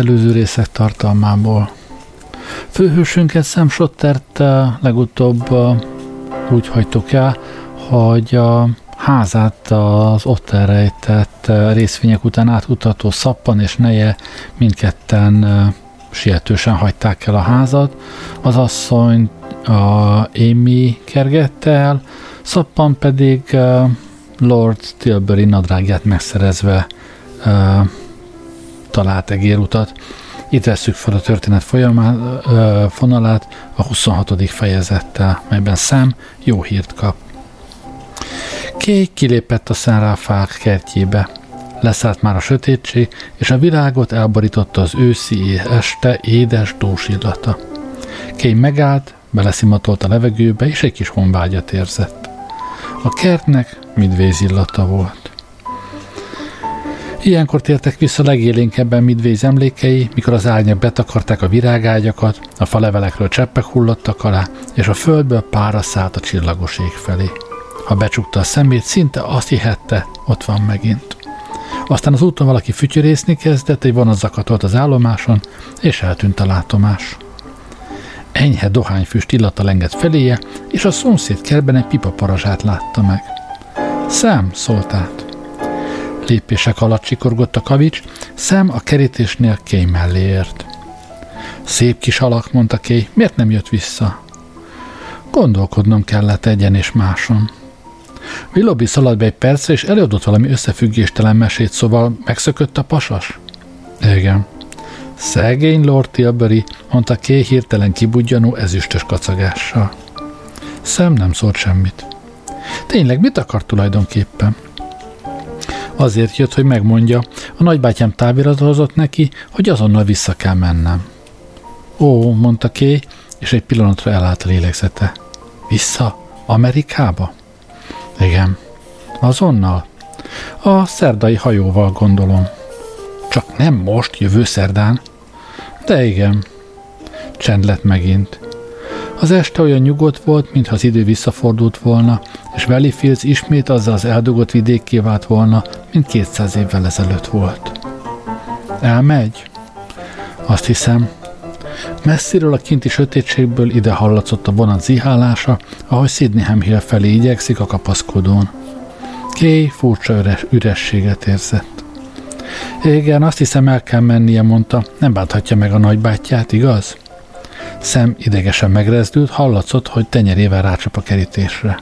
előző részek tartalmából. Főhősünket Sam Schottert legutóbb úgy hagytuk el, hogy a házát az ott elrejtett részvények után átutató szappan és neje mindketten sietősen hagyták el a házat. Az asszony a Amy kergette el, szappan pedig Lord Tilbury nadrágját megszerezve talált egérutat. Itt vesszük fel a történet folyamát, fonalát a 26. fejezettel, melyben Sam jó hírt kap. Kay kilépett a Szentráfák kertjébe. Leszállt már a sötétség, és a világot elborította az őszi este édes dús illata. Kay megállt, beleszimatolt a levegőbe, és egy kis honvágyat érzett. A kertnek midvéz illata volt. Ilyenkor tértek vissza legélénkebben midvéz emlékei, mikor az árnyak betakarták a virágágyakat, a falevelekről cseppek hullottak alá, és a földből pára szállt a csillagos ég felé. Ha becsukta a szemét, szinte azt hihette, ott van megint. Aztán az úton valaki fütyörészni kezdett, egy vonat zakatolt az állomáson, és eltűnt a látomás. Enyhe dohányfüst illata lengett feléje, és a szomszéd kerben egy pipa parazsát látta meg. Szám, szólt át. Lépések alatt csikorgott a kavics, szem a kerítésnél Kay mellé. Szép kis alak, mondta Kay, miért nem jött vissza? Gondolkodnom kellett egyen és máson. Willoughby szaladt be egy percre, és előadott valami összefüggéstelen mesét, szóval megszökött a pasas? Igen. Szegény Lord Tilbury, mondta Kay hirtelen kibudjanó ezüstös kacagással. Szem nem szólt semmit. Tényleg mit akar tulajdonképpen? Azért jött, hogy megmondja, a nagybátyám táviratozott neki, hogy azonnal vissza kell mennem. Ó, mondta Kay, és egy pillanatra elállt a lélegzete. Vissza? Amerikába? Igen. Azonnal? A szerdai hajóval gondolom. Csak nem most, jövő szerdán? De igen. Csend lett megint. Az este olyan nyugodt volt, mintha az idő visszafordult volna, és Valleyfields ismét azzal az eldugott vidékké vált volna, mint 200 évvel ezelőtt volt. Elmegy? Azt hiszem. Messziről a kinti sötétségből ide hallatszott a vonat zihálása, ahogy Sydney Hill felé igyekszik a kapaszkodón. Kay furcsa üres, ürességet érzett. Igen, azt hiszem el kell mennie, mondta. Nem bánthatja meg a nagybátyját, igaz? Szem idegesen megrezdült, hallatszott, hogy tenyerével rácsap a kerítésre.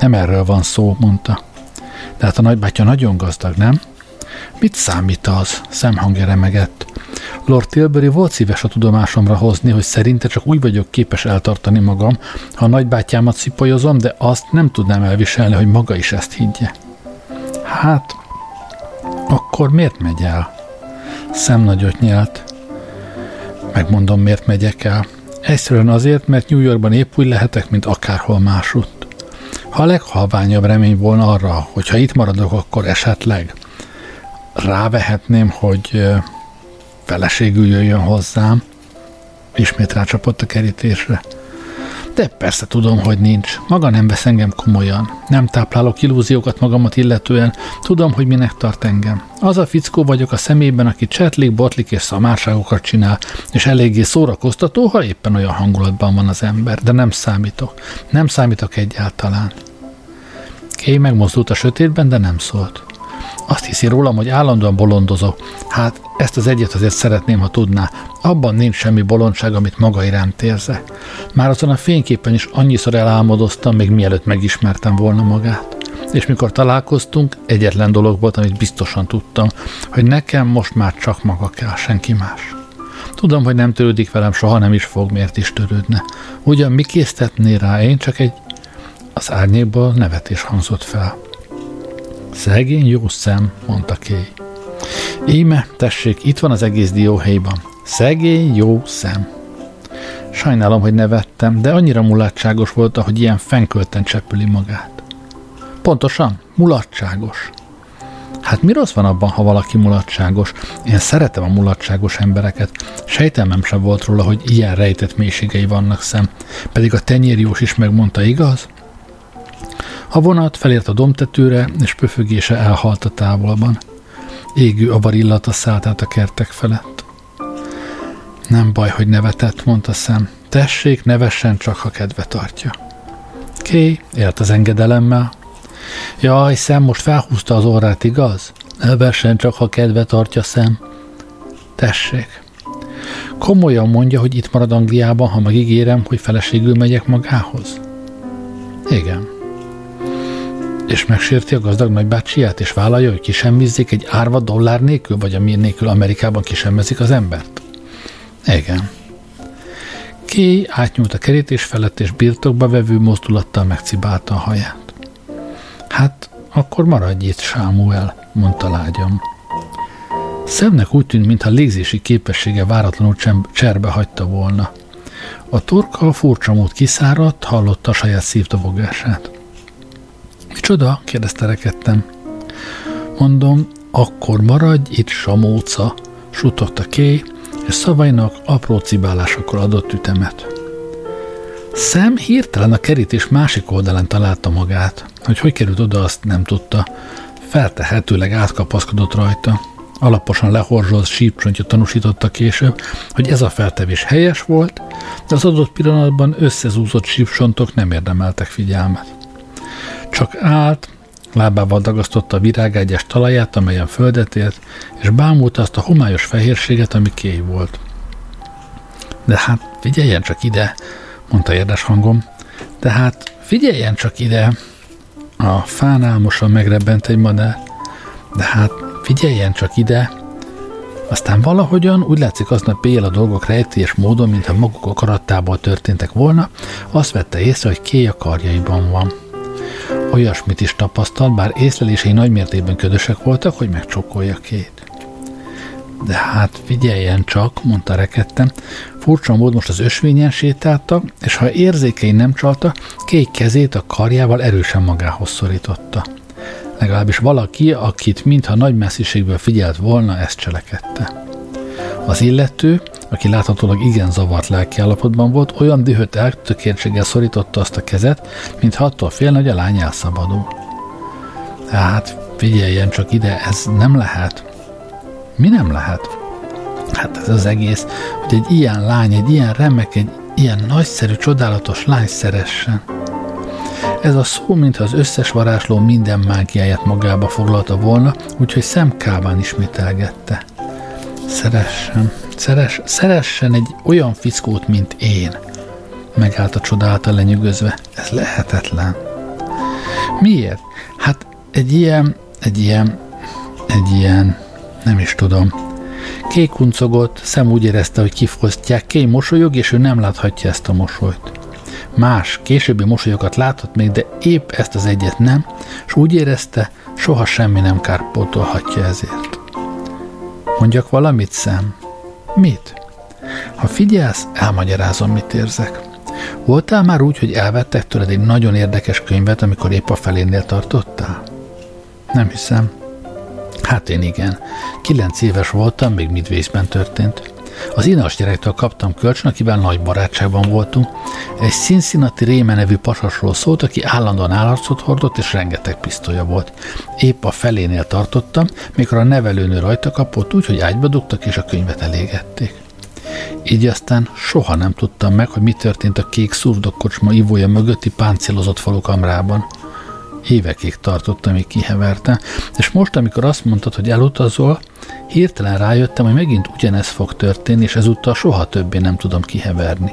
Nem erről van szó, mondta. De hát a nagybátyja nagyon gazdag, nem? Mit számít az? Szemhangja remegett. Lord Tilbury volt szíves a tudomásomra hozni, hogy szerinte csak úgy vagyok képes eltartani magam, ha a nagybátyámat szipolyozom, de azt nem tudnám elviselni, hogy maga is ezt higgye. Hát, akkor miért megy el? Szem nagyot nyelt. Megmondom, miért megyek el. Egyszerűen azért, mert New Yorkban épp úgy lehetek, mint akárhol másutt. Ha a leghalványabb remény volna arra, hogy ha itt maradok, akkor esetleg rávehetném, hogy feleségül jöjjön hozzám, ismét rácsapott a kerítésre. De persze tudom, hogy nincs. Maga nem vesz engem komolyan. Nem táplálok illúziókat magamat illetően. Tudom, hogy minek tart engem. Az a fickó vagyok a szemében, aki csetlik, botlik és szamárságokat csinál, és eléggé szórakoztató, ha éppen olyan hangulatban van az ember. De nem számítok. Nem számítok egyáltalán. Kay megmozdult a sötétben, de nem szólt. Azt hiszi rólam, hogy állandóan bolondozok. Hát ezt az egyet azért szeretném, ha tudná. Abban nincs semmi bolondság, amit maga iránt érze. Már azon a fényképen is annyiszor elálmodoztam, még mielőtt megismertem volna magát. És mikor találkoztunk, egyetlen dolog volt, amit biztosan tudtam, hogy nekem most már csak maga kell, senki más. Tudom, hogy nem törődik velem, soha nem is fog, miért is törődne. Ugyan mi késztetné rá, én csak egy... Az árnyékból nevetés hangzott fel. Szegény jó szem, mondta Kay. Íme, tessék, itt van az egész dióhéjban. Szegény jó szem. Sajnálom, hogy nevettem, de annyira mulatságos volt, ahogy ilyen fenkölten csepüli magát. Pontosan, mulatságos. Hát mi rossz van abban, ha valaki mulatságos? Én szeretem a mulatságos embereket. Sejtelmem sem volt róla, hogy ilyen rejtett mélységei vannak szem. Pedig a tenyérjós is megmondta, igaz? A vonat felért a domtetőre, és pöfögése elhalt a távolban. Égő avar illata szállt át a kertek felett. Nem baj, hogy nevetett, mondta szem. Tessék, nevessen csak, ha kedve tartja. Ké, élt az engedelemmel. Jaj, szem most felhúzta az orrát, igaz? Nevessen csak, ha kedve tartja szem. Tessék. Komolyan mondja, hogy itt marad Angliában, ha megígérem, hogy feleségül megyek magához? Igen. És megsérti a gazdag nagybácsiját, és vállalja, hogy kisemmizzék egy árva dollár nélkül, vagy ami nélkül Amerikában kisemmezik az embert? Igen. Kay átnyúlt a kerítés felett, és birtokba vevő mozdulattal megcibálta a haját. Hát, akkor maradj itt, Sámuel, mondta lágyam. Szemnek úgy tűnt, mintha légzési képessége váratlanul cserbe hagyta volna. A torka furcsa mód kiszáradt, hallotta a saját szívdobogását. Micsoda? kérdezte rekedtem. Mondom, akkor maradj itt, Samóca, suttogta Kay, és szavainak apró cibálásokkal adott ütemet. Szem hirtelen a kerítés másik oldalán találta magát. Hogy hogy került oda, azt nem tudta. Feltehetőleg átkapaszkodott rajta. Alaposan lehorzsolt sípcsontja tanúsította később, hogy ez a feltevés helyes volt, de az adott pillanatban összezúzott sípsontok nem érdemeltek figyelmet. Csak állt, lábával dagasztotta a virágágyás talaját, amelyen földet ért, és bámulta azt a homályos fehérséget, ami kéj volt. De hát figyeljen csak ide, mondta érdes hangom. De hát figyeljen csak ide. A fán álmosan megrebbent egy madár. De hát figyeljen csak ide. Aztán valahogyan úgy látszik aznap éjjel a dolgok rejtélyes módon, mintha maguk akarattából történtek volna, azt vette észre, hogy kéj a karjaiban van. Olyasmit is tapasztalt, bár észlelései nagymértékben ködösek voltak, hogy megcsókolja két. De hát figyeljen csak, mondta rekedtem. Furcsa mód most az ösvényen sétálta, és ha érzékei nem csalta, kék kezét a karjával erősen magához szorította. Legalábbis valaki, akit mintha nagy messziségből figyelt volna, ezt cselekedte. Az illető, aki láthatólag igen zavart lelkiállapotban volt, olyan dühött eltökéltséggel szorította azt a kezet, mintha attól félne, hogy a lány elszabadul. Hát figyeljen csak ide, ez nem lehet. Mi nem lehet? Hát ez az egész, hogy egy ilyen lány, egy ilyen remek, egy ilyen nagyszerű, csodálatos lány szeressen. Ez a szó, mintha az összes varázsló minden mágiáját magába foglalta volna, úgyhogy szemkában ismételgette. Szeressen, szeres, szeressen egy olyan fickót, mint én. Megállt a csodálata lenyűgözve. Ez lehetetlen. Miért? Hát egy ilyen, egy ilyen, egy ilyen, nem is tudom. Kék kuncogott, szem úgy érezte, hogy kifosztják, Kéj mosolyog, és ő nem láthatja ezt a mosolyt. Más, későbbi mosolyokat láthat még, de épp ezt az egyet nem, és úgy érezte, soha semmi nem kárpótolhatja ezért. Mondjak valamit, szem? Mit? Ha figyelsz, elmagyarázom, mit érzek. Voltál már úgy, hogy elvettek tőled egy nagyon érdekes könyvet, amikor épp a felénél tartottál? Nem hiszem. Hát én igen. Kilenc éves voltam, még Midvészben történt. Az inas gyerektől kaptam kölcsön, akivel nagy barátságban voltunk. Egy Cincinnati Réme nevű pasasról szólt, aki állandóan állarcot hordott, és rengeteg pisztolya volt. Épp a felénél tartottam, mikor a nevelőnő rajta kapott úgy, hogy ágyba dugtak, és a könyvet elégették. Így aztán soha nem tudtam meg, hogy mi történt a kék szurdokkocsma ivója mögötti páncélozott falukamrában. Évekig tartott, amíg kiheverte, és most, amikor azt mondtad, hogy elutazol, hirtelen rájöttem, hogy megint ugyanez fog történni, és ezúttal soha többé nem tudom kiheverni.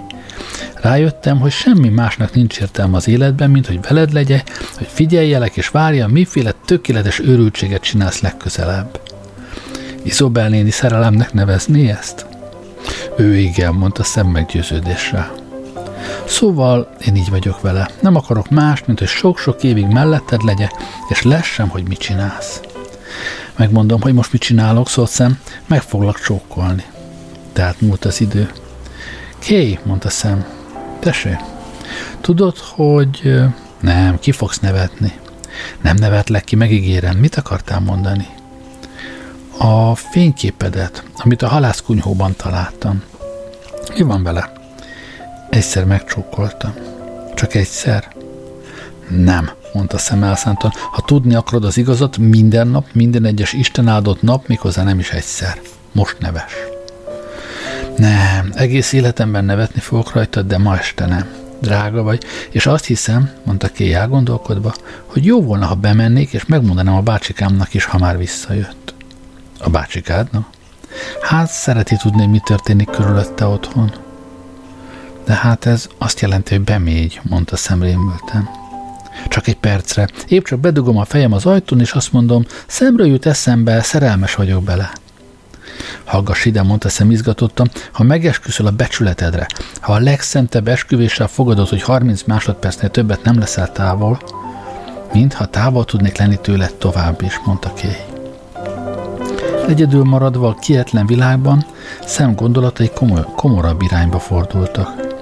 Rájöttem, hogy semmi másnak nincs értelme az életben, mint hogy veled legye, hogy figyeljelek és várjam, miféle tökéletes őrültséget csinálsz legközelebb. Izobel néni szerelemnek nevezni ezt? Ő igen, mondta szem meggyőződéssel. Szóval én így vagyok vele. Nem akarok más, mint hogy sok-sok évig melletted legyek, és lessem, hogy mit csinálsz. Megmondom, hogy most mit csinálok, szólt szem, meg foglak csókolni. Tehát múlt az idő. Ké, mondta szem. Tesé, tudod, hogy... Nem, ki fogsz nevetni. Nem nevetlek ki, megígérem. Mit akartál mondani? A fényképedet, amit a halászkunyhóban találtam. Mi van vele? Egyszer megcsókoltam. Csak egyszer? Nem, mondta szem elszántan. Ha tudni akarod az igazat, minden nap, minden egyes Isten áldott nap, méghozzá nem is egyszer. Most neves. Nem, egész életemben nevetni fogok rajtad, de ma este nem. Drága vagy, és azt hiszem, mondta Kay elgondolkodva, hogy jó volna, ha bemennék, és megmondanám a bácsikámnak is, ha már visszajött. A bácsikádnak? Hát szereti tudni, mi történik körülötte otthon. De hát ez azt jelenti, hogy bemégy, mondta szemrémülten. Csak egy percre. Épp csak bedugom a fejem az ajtón, és azt mondom, szemről jut eszembe, szerelmes vagyok bele. Hallgass ide, mondta szemizgatottam, ha megesküszöl a becsületedre, ha a legszentebb esküvéssel fogadod, hogy 30 másodpercnél többet nem leszel távol, mintha távol tudnék lenni tőle tovább is, mondta Kay. Egyedül maradva a kietlen világban, szem gondolatai komoly, komorabb irányba fordultak.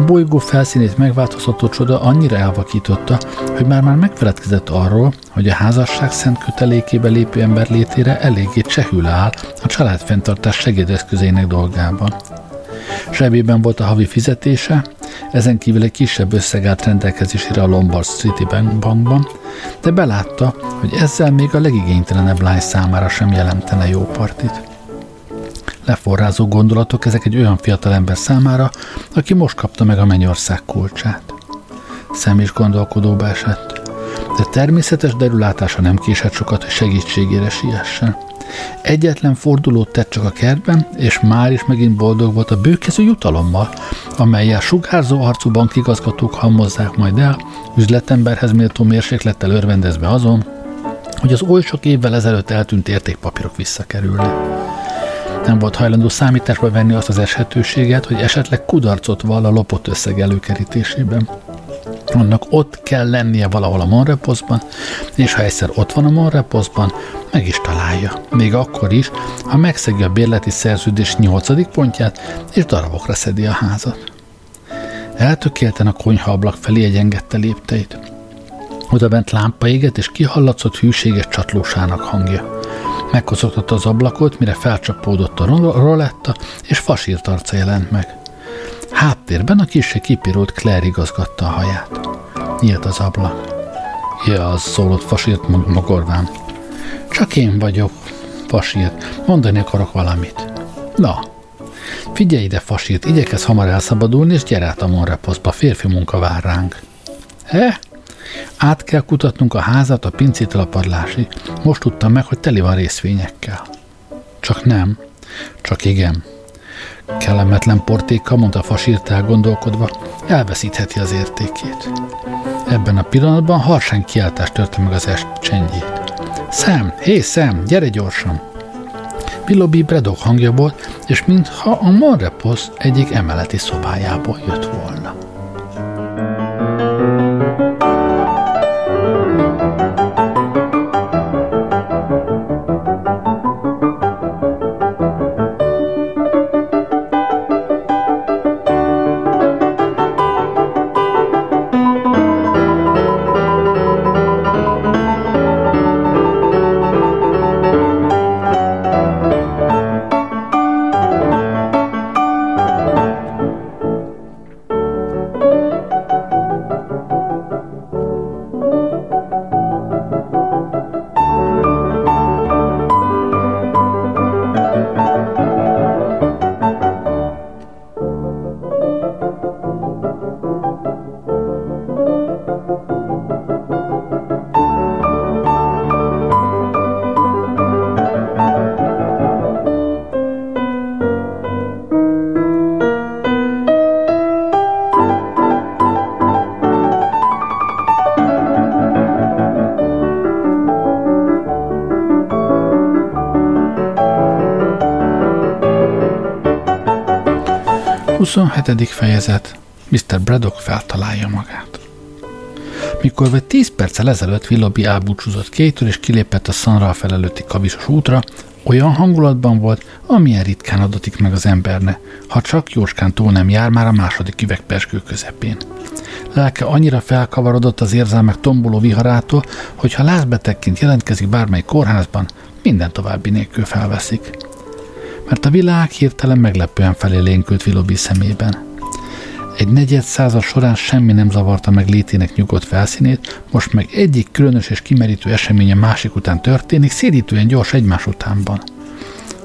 A bolygó felszínét megváltoztató csoda annyira elvakította, hogy már-már megfeledkezett arról, hogy a házasság szent kötelékébe lépő ember létére eléggé csehül áll a családfenntartás segédeszközének dolgában. Zsebében volt a havi fizetése, ezen kívül egy kisebb összeg állt rendelkezésére a Lombard City Bankban, de belátta, hogy ezzel még a legigénytelenebb lány számára sem jelentene jó partit leforrázó gondolatok ezek egy olyan fiatalember számára, aki most kapta meg a mennyország kulcsát. Szem is gondolkodóba esett, de természetes derülátása nem késett sokat, hogy segítségére siessen. Egyetlen fordulót tett csak a kertben, és már is megint boldog volt a bőkező jutalommal, amelyel sugárzó arcú bankigazgatók halmozzák majd el, üzletemberhez méltó mérséklettel örvendezve azon, hogy az oly sok évvel ezelőtt eltűnt értékpapírok visszakerülnek nem volt hajlandó számításba venni azt az eshetőséget, hogy esetleg kudarcot vall a lopott összeg előkerítésében. Annak ott kell lennie valahol a Monreposzban, és ha egyszer ott van a Monreposzban, meg is találja. Még akkor is, ha megszegi a bérleti szerződés nyolcadik pontját, és darabokra szedi a házat. Eltökélten a konyha ablak felé egyengette lépteit. Oda bent lámpa éget, és kihallatszott hűséges csatlósának hangja. Megkoszogtatta az ablakot, mire felcsapódott a roletta, és fasírt arca jelent meg. Háttérben a kisé kipirult Claire igazgatta a haját. Nyílt az ablak. Ja, az szólott fasírt magorván. Csak én vagyok, fasírt. Mondani akarok valamit. Na, figyelj ide, fasírt, igyekez hamar elszabadulni, és gyere át a Monreposzba, férfi munka vár ránk. He? Át kell kutatnunk a házat a pincétől a padlásig. Most tudtam meg, hogy teli van részvényekkel. Csak nem. Csak igen. Kellemetlen portéka, mondta fasírt gondolkodva, elveszítheti az értékét. Ebben a pillanatban harsány kiáltást törte meg az est csendjét. Szem, hé Szem, gyere gyorsan! Willoughby Bredok hangja volt, és mintha a Monrepos egyik emeleti szobájából jött volna. 27. fejezet Mr. Braddock feltalálja magát. Mikor vagy 10 perccel ezelőtt Willoughby elbúcsúzott kétől és kilépett a Sunra felelőtti kavisos útra, olyan hangulatban volt, amilyen ritkán adatik meg az emberne, ha csak jóskán túl nem jár már a második üvegperskő közepén. Lelke annyira felkavarodott az érzelmek tomboló viharától, hogy ha lázbetegként jelentkezik bármely kórházban, minden további nélkül felveszik mert a világ hirtelen meglepően felélénkült Willoughby szemében. Egy negyed század során semmi nem zavarta meg létének nyugodt felszínét, most meg egyik különös és kimerítő eseménye másik után történik, szédítően gyors egymás utánban.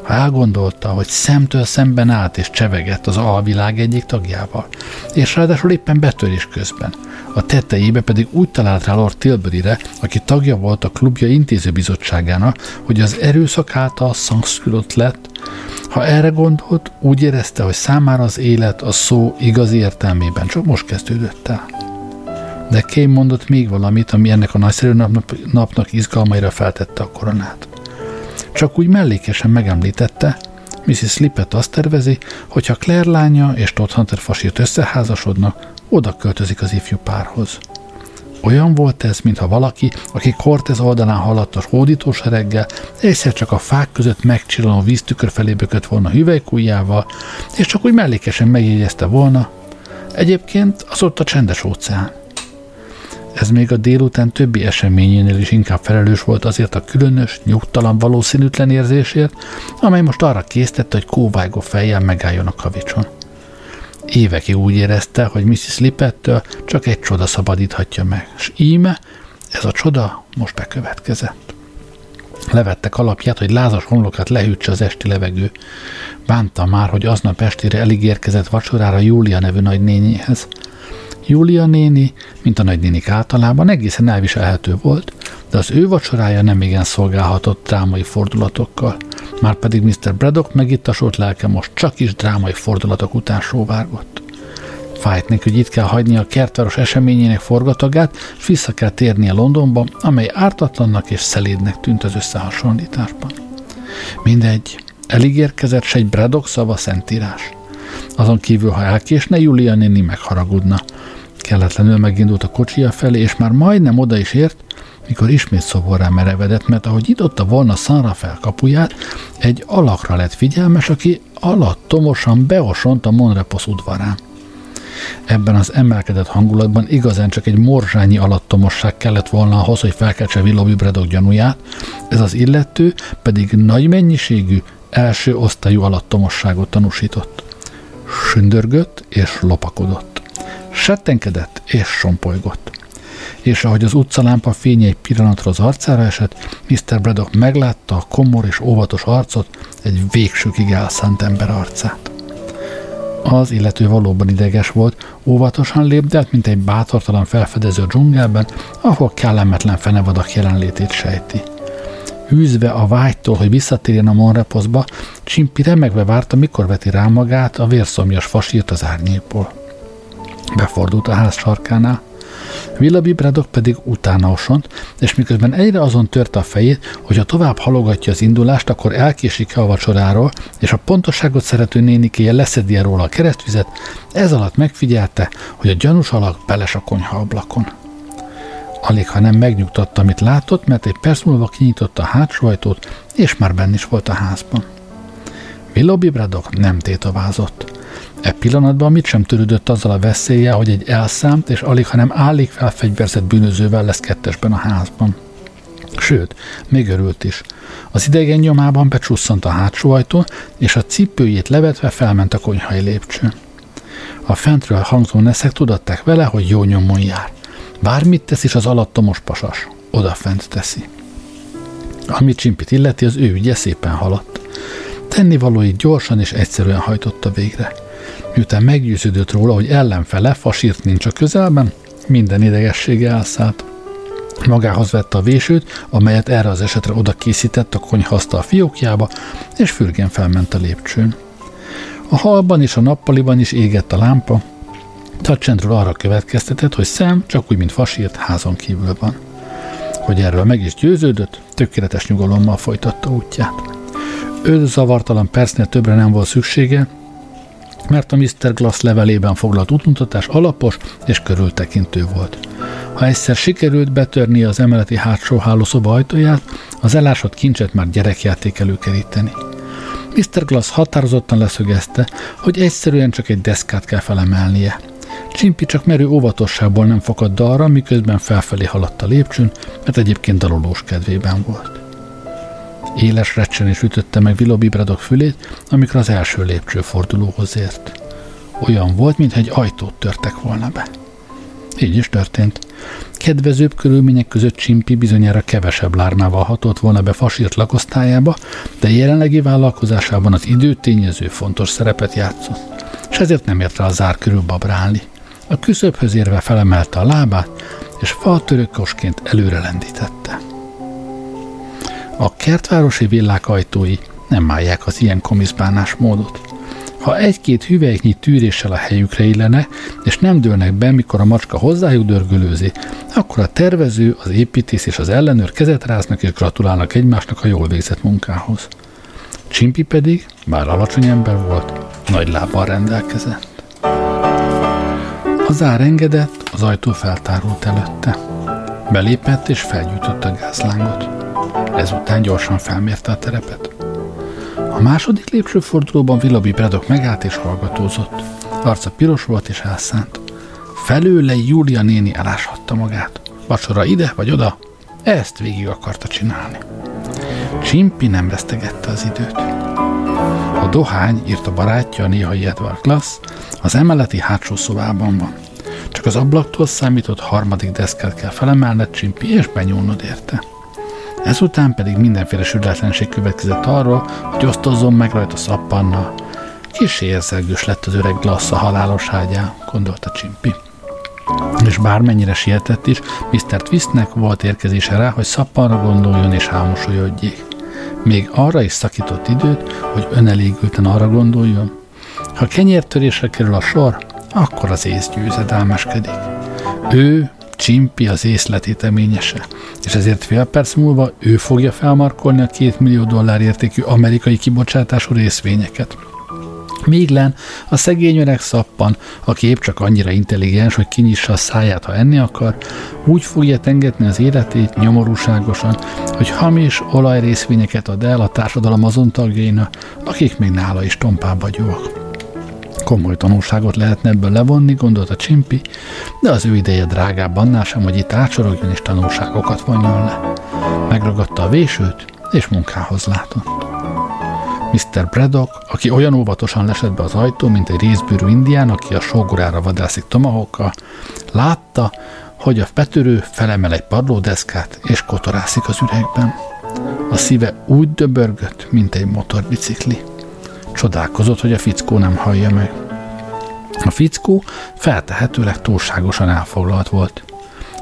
Ha elgondolta, hogy szemtől szemben állt és csevegett az alvilág egyik tagjával, és ráadásul éppen betörés közben. A tetejébe pedig úgy talált rá Lord Tilbury-re, aki tagja volt a klubja intézőbizottságának, hogy az erőszak által szanszkülött lett, ha erre gondolt, úgy érezte, hogy számára az élet a szó igazi értelmében csak most kezdődött el. De Kay mondott még valamit, ami ennek a nagyszerű napnak izgalmaira feltette a koronát. Csak úgy mellékesen megemlítette, Mrs. Lippet azt tervezi, hogy ha Claire lánya és Todd Hunter fasírt összeházasodnak, oda költözik az ifjú párhoz. Olyan volt ez, mintha valaki, aki Cortez oldalán haladt a hódítósereggel, egyszer csak a fák között megcsillanó víztükör felé bökött volna hüvelykújjával, és csak úgy mellékesen megjegyezte volna. Egyébként az ott a csendes óceán. Ez még a délután többi eseményénél is inkább felelős volt azért a különös, nyugtalan, valószínűtlen érzésért, amely most arra késztette, hogy kóvájgó fejjel megálljon a kavicson. Évekig úgy érezte, hogy Mrs. Lippettől csak egy csoda szabadíthatja meg, és íme ez a csoda most bekövetkezett. Levette alapját, hogy lázas homlokát lehűtse az esti levegő. Bánta már, hogy aznap estére elég érkezett vacsorára Júlia nevű nagynényéhez. Júlia néni, mint a nagynénik általában, egészen elviselhető volt, de az ő vacsorája nem igen szolgálhatott drámai fordulatokkal. Márpedig Mr. Braddock megittasult lelke most csak is drámai fordulatok után sóvárgott. Fájt neki, hogy itt kell hagyni a kertváros eseményének forgatagát, és vissza kell térnie Londonba, amely ártatlannak és szelédnek tűnt az összehasonlításban. Mindegy, eligérkezett s egy Braddock szava szentírás. Azon kívül, ha elkésne, Julia néni megharagudna. Kelletlenül megindult a kocsia felé, és már majdnem oda is ért, mikor ismét szoborrá merevedett, mert ahogy nyitotta volna San Rafael kapuját, egy alakra lett figyelmes, aki alattomosan beosont a Monrepos udvarán. Ebben az emelkedett hangulatban igazán csak egy morzsányi alattomosság kellett volna ahhoz, hogy felkeltse Willoughby Braddock gyanúját, ez az illető pedig nagy mennyiségű, első osztályú alattomosságot tanúsított. Sündörgött és lopakodott. Settenkedett és sompolygott és ahogy az utcalámpa fénye egy pillanatra az arcára esett, Mr. Braddock meglátta a komor és óvatos arcot, egy végsőkig elszánt ember arcát. Az illető valóban ideges volt, óvatosan lépdelt, mint egy bátortalan felfedező dzsungelben, ahol kellemetlen fenevadak jelenlétét sejti. Hűzve a vágytól, hogy visszatérjen a Monreposzba, Csimpi remegve várta, mikor veti rá magát a vérszomjas fasírt az árnyékból. Befordult a ház sarkánál, Willoughby Braddock pedig utána osont, és miközben egyre azon törte a fejét, hogy ha tovább halogatja az indulást, akkor elkésik a vacsoráról, és a pontosságot szerető nénikéje leszedi róla a keresztvizet, ez alatt megfigyelte, hogy a gyanús alak beles a konyha ablakon. Alig, ha nem megnyugtatta, amit látott, mert egy perc múlva kinyitotta a hátsó ajtót, és már benn is volt a házban. Willoughby Braddock nem tétovázott. E pillanatban mit sem törődött azzal a veszélye, hogy egy elszámt és alig, hanem állig felfegyverzett bűnözővel lesz kettesben a házban. Sőt, még örült is. Az idegen nyomában becsusszant a hátsó ajtón, és a cipőjét levetve felment a konyhai lépcsőn. A fentről hangzó neszek tudatták vele, hogy jó nyomon jár. Bármit tesz is az alattomos pasas, odafent teszi. Amit Csimpit illeti, az ő ügye szépen haladt. Tennivalóit gyorsan és egyszerűen hajtotta végre. Miután meggyőződött róla, hogy ellenfele, fasírt nincs a közelben, minden idegessége elszállt. Magához vette a vésőt, amelyet erre az esetre oda készített a konyhasztal fiókjába, és fürgén felment a lépcsőn. A halban és a nappaliban is égett a lámpa, Tacsendről arra következtetett, hogy szem, csak úgy, mint fasírt, házon kívül van. Hogy erről meg is győződött, tökéletes nyugalommal folytatta útját. Ő zavartalan percnél többre nem volt szüksége, mert a Mr. Glass levelében foglalt útmutatás alapos és körültekintő volt. Ha egyszer sikerült betörni az emeleti hátsó hálószoba ajtóját, az elásott kincset már gyerekjáték előkeríteni. Mr. Glass határozottan leszögezte, hogy egyszerűen csak egy deszkát kell felemelnie. Csimpi csak merő óvatosságból nem fakadt arra, miközben felfelé haladt a lépcsőn, mert egyébként dalolós kedvében volt. Éles recsenés ütötte meg Willoughby Braddock fülét, amikor az első lépcsőfordulóhoz ért. Olyan volt, mintha egy ajtót törtek volna be. Így is történt. Kedvezőbb körülmények között Csimpi bizonyára kevesebb lármával hatott volna be fasírt lakosztályába, de jelenlegi vállalkozásában az időtényező fontos szerepet játszott, és ezért nem érte a zár körül babrálni. A küszöbhöz érve felemelte a lábát, és faltörökosként előre lendítette. A kertvárosi villák ajtói nem állják az ilyen komiszbánás módot. Ha egy-két hüvelyknyi tűréssel a helyükre illene, és nem dőlnek be, mikor a macska hozzájuk dörgölőzi, akkor a tervező, az építész és az ellenőr kezet ráznak és gratulálnak egymásnak a jól végzett munkához. Csimpi pedig, bár alacsony ember volt, nagy lábbal rendelkezett. A zár engedett, az ajtó feltárult előtte. Belépett és felgyújtotta a gázlángot. Ezután gyorsan felmérte a terepet. A második lépcsőfordulóban Villabi Bredok megállt és hallgatózott. Arca piros volt és elszánt. Felőle Júlia néni eláshatta magát. Vacsora ide vagy oda, ezt végig akarta csinálni. Csimpi nem vesztegette az időt. A dohány, írt a barátja, a néhai Edward Glass, az emeleti hátsó szobában van. Csak az ablaktól számított harmadik deszkát kell felemelned Csimpi, és benyúlnod érte. Ezután pedig mindenféle sürdetlenség következett arról, hogy osztozzon meg rajta szappanna. Kis érzelgős lett az öreg Glass a halálos ágyá, gondolta Csimpi. És bármennyire sietett is, Mr. Twistnek volt érkezése rá, hogy szappanra gondoljon és álmosolyodjék. Még arra is szakított időt, hogy önelégülten arra gondoljon. Ha kenyértörésre kerül a sor, akkor az ész győzedelmeskedik. Ő Csimpi az észletéteményese, és ezért fél perc múlva ő fogja felmarkolni a két millió dollár értékű amerikai kibocsátású részvényeket. Míg len a szegény öreg szappan, aki épp csak annyira intelligens, hogy kinyissa a száját, ha enni akar, úgy fogja tengetni az életét nyomorúságosan, hogy hamis olajrészvényeket ad el a társadalom azon tagjainak, akik még nála is tompább gyók. Komoly tanulságot lehetne ebből levonni, gondolta Csimpi, de az ő ideje drágább annál sem, hogy itt átsorogjon és tanulságokat vonjon le. Megragadta a vésőt, és munkához látott. Mr. Braddock, aki olyan óvatosan lesett be az ajtó, mint egy részbűrű indián, aki a sógorára vadászik tomahokkal, látta, hogy a betörő felemel egy padlódeszkát, és kotorászik az üregben. A szíve úgy döbörgött, mint egy motorbicikli. Csodálkozott, hogy a fickó nem hallja meg. A fickó feltehetőleg túlságosan elfoglalt volt.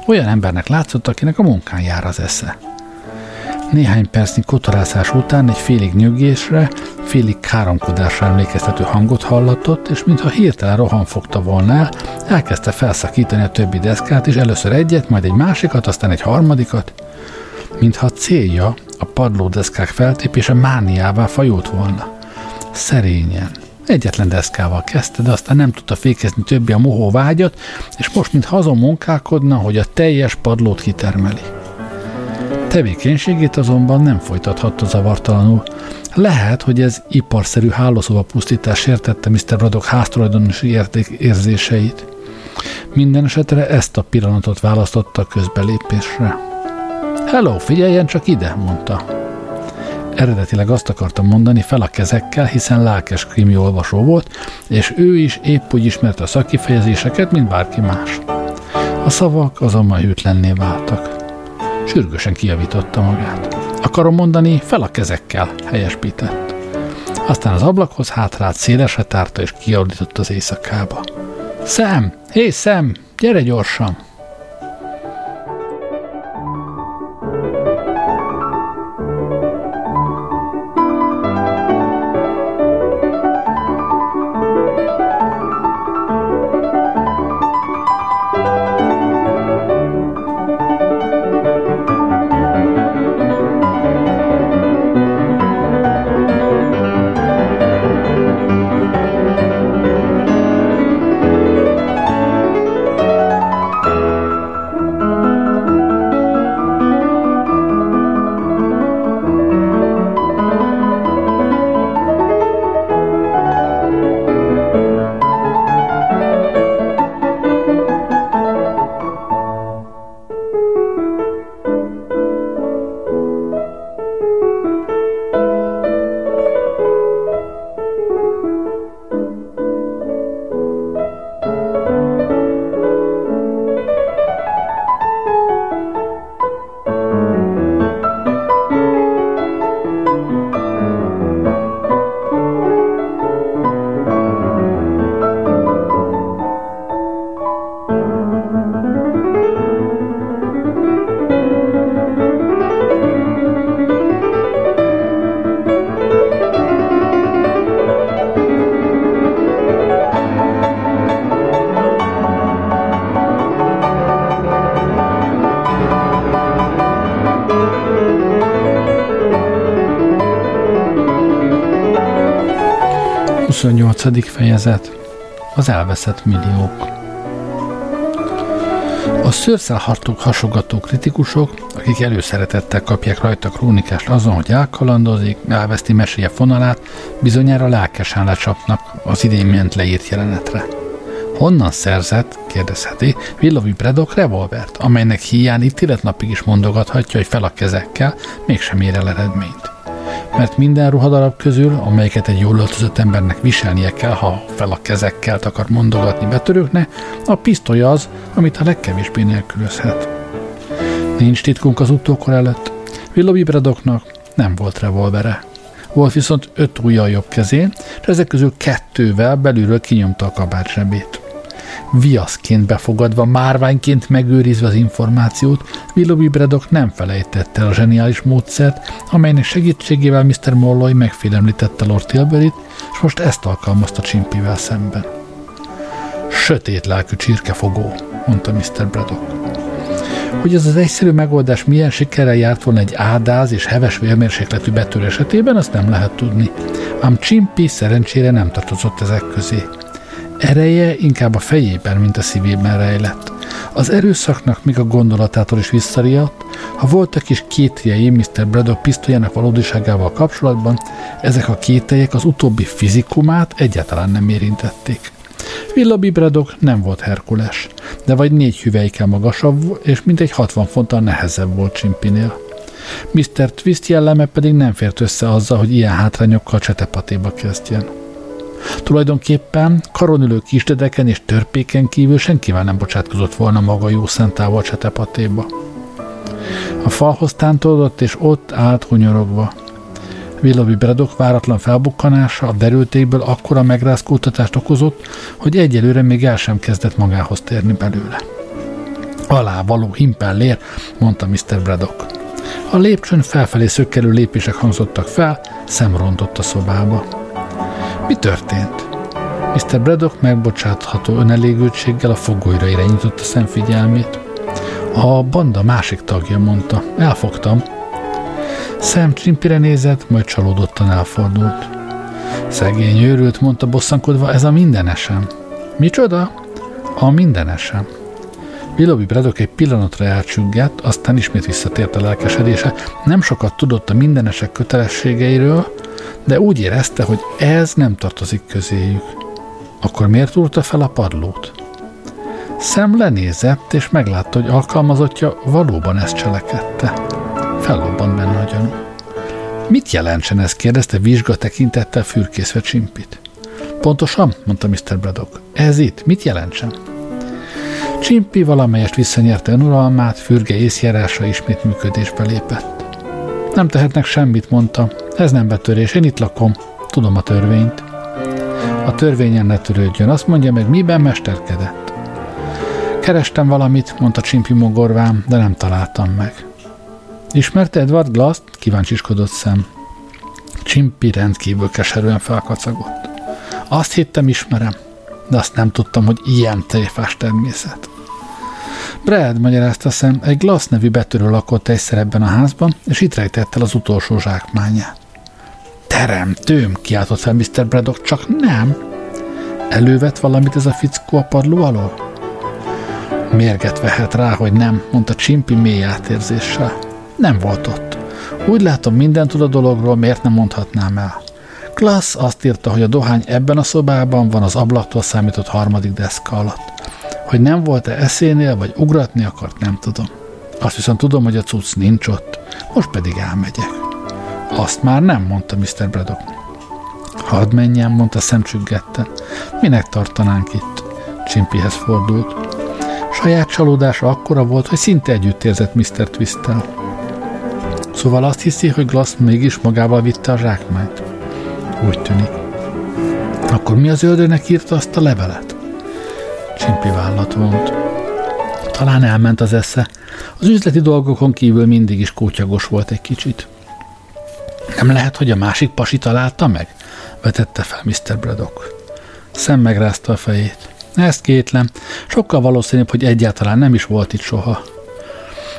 Olyan embernek látszott, akinek a munkán jár az esze. Néhány percnyi kotorászás után egy félig nyögésre, félig káromkodásra emlékeztető hangot hallatott, és mintha hirtelen rohan fogta volna el, elkezdte felszakítani a többi deszkát, és először egyet, majd egy másikat, aztán egy harmadikat, mintha célja a padlódeszkák feltépése mániává fajult volna szerényen. Egyetlen deszkával kezdte, de aztán nem tudta fékezni többi a mohó vágyat, és most, mint azon munkálkodna, hogy a teljes padlót kitermeli. Tevékenységét azonban nem folytathatta zavartalanul. Lehet, hogy ez iparszerű hálószoba pusztítás értette Mr. Braddock háztulajdonosi érték érzéseit. Minden esetre ezt a pillanatot választotta a közbelépésre. Hello, figyeljen csak ide, mondta. Eredetileg azt akartam mondani fel a kezekkel, hiszen lelkes krimi olvasó volt, és ő is épp úgy ismerte a szakifejezéseket, mint bárki más. A szavak azonban hűtlenné váltak. Sürgősen kijavította magát. Akarom mondani, fel a kezekkel, helyesbített. Aztán az ablakhoz hátrált szélesre tárta és kiaudított az éjszakába. Szem! Hé, Szem! Gyere gyorsan! 28. fejezet Az elveszett milliók A szőrszálhartók hasogató kritikusok, akik előszeretettel kapják rajta krónikást azon, hogy elkalandozik, elveszti meséje fonalát, bizonyára lelkesen lecsapnak az idén ment leírt jelenetre. Honnan szerzett, kérdezheti, Willowy Braddock revolvert, amelynek hiány napig is mondogathatja, hogy fel a kezekkel, mégsem ér el eredményt mert minden ruhadarab közül, amelyeket egy jól öltözött embernek viselnie kell, ha fel a kezekkel akar mondogatni betörőknek, a pisztoly az, amit a legkevésbé nélkülözhet. Nincs titkunk az utókor előtt. Willoughby Braddocknak nem volt revolvere. Volt viszont öt ujjal jobb kezén, és ezek közül kettővel belülről kinyomta a kabát zsebét viaszként befogadva, márványként megőrizve az információt, Willoughby Braddock nem felejtette el a zseniális módszert, amelynek segítségével Mr. Molloy megfélemlítette Lord Tilbury-t, és most ezt alkalmazta Csimpivel szemben. Sötét lelkű csirkefogó, mondta Mr. Braddock. Hogy ez az egyszerű megoldás milyen sikerrel járt volna egy ádáz és heves vérmérsékletű betör esetében, azt nem lehet tudni. Ám Csimpi szerencsére nem tartozott ezek közé. Ereje inkább a fejében, mint a szívében rejlett. Az erőszaknak még a gondolatától is visszariadt, ha voltak is kételjei Mr. Braddock pisztolyának valódiságával kapcsolatban, ezek a kételjek az utóbbi fizikumát egyáltalán nem érintették. Willoughby Braddock nem volt Herkules, de vagy négy hüvelykkel magasabb, és mintegy 60 fonttal nehezebb volt Csimpinél. Mr. Twist jelleme pedig nem fért össze azzal, hogy ilyen hátrányokkal csetepatéba kezdjen. Tulajdonképpen karonülő kisdedeken és törpéken kívül senkivel nem bocsátkozott volna maga jó szentával csetepatéba. A falhoz tántolódott, és ott állt hunyorogva. Willoughby Braddock váratlan felbukkanása a derültékből akkora megrázkódtatást okozott, hogy egyelőre még el sem kezdett magához térni belőle. Alá való himpellér, mondta Mr. Braddock. A lépcsőn felfelé szökkelő lépések hangzottak fel, szemrontott a szobába. Mi történt? Mr. Braddock megbocsátható önelégültséggel a fogolyra irányította szemfigyelmét. A banda másik tagja mondta. Elfogtam. Sam Csimpire nézett, majd csalódottan elfordult. Szegény őrült, mondta bosszankodva, ez a mindenesem. Micsoda? A mindenesem. Willoughby Braddock egy pillanatra elcsüggett, aztán ismét visszatért a lelkesedése. Nem sokat tudott a mindenesek kötelességeiről, de úgy érezte, hogy ez nem tartozik közéjük. Akkor miért úrta fel a padlót? Szem lenézett, és meglátta, hogy alkalmazottja valóban ezt cselekedte. Fellobbant benne a gyanú. Mit jelentsen ez? kérdezte vizsga tekintettel fürkészve Csimpit. Pontosan, mondta Mr. Braddock. Ez itt, mit jelentsen? Csimpi valamelyest visszanyerte önuralmát, fürge észjárása ismét működésbe lépett. Nem tehetnek semmit, mondta. Ez nem betörés, én itt lakom. Tudom a törvényt. A törvényen ne törődjön. Azt mondja meg, miben mesterkedett. Kerestem valamit, mondta Csimpi mogorvám, de nem találtam meg. Ismerte Edward Glass-t? Kíváncsiskodott szem. Csimpi rendkívül keserűen felkacagott. Azt hittem ismerem, de azt nem tudtam, hogy ilyen tréfás természet. Brad, magyarázta szem, egy Glass nevű betörő lakott egyszer ebben a házban, és itt rejtett el az utolsó zsákmányát. Teremtőm, kiáltott fel Mr. Braddock, csak nem. Elővet valamit ez a fickó a padló alól? Mérget vehet rá, hogy nem, mondta Csimpi mély átérzéssel. Nem volt ott. Úgy látom, minden tud a dologról, miért nem mondhatnám el. Klassz azt írta, hogy a dohány ebben a szobában van az ablaktól számított harmadik deszka alatt. Hogy nem volt-e eszénél, vagy ugratni akart, nem tudom. Azt viszont tudom, hogy a cucc nincs ott. Most pedig elmegyek. Azt már nem, mondta Mr. Braddock. Hadd menjen, mondta szemcsüggetten. Minek tartanánk itt? Csimpihez fordult. Saját csalódása akkora volt, hogy szinte együtt érzett Mr. Twistel. Szóval azt hiszi, hogy Glass mégis magával vitte a zsákmányt. Úgy tűnik. Akkor mi az öldőnek írta azt a levelet? Csimpi vállat vont. Talán elment az esze. Az üzleti dolgokon kívül mindig is kótyagos volt egy kicsit. Nem lehet, hogy a másik pasi találta meg? vetette fel Mr. Braddock. Szem megrázta a fejét. Ezt kétlem. Sokkal valószínűbb, hogy egyáltalán nem is volt itt soha.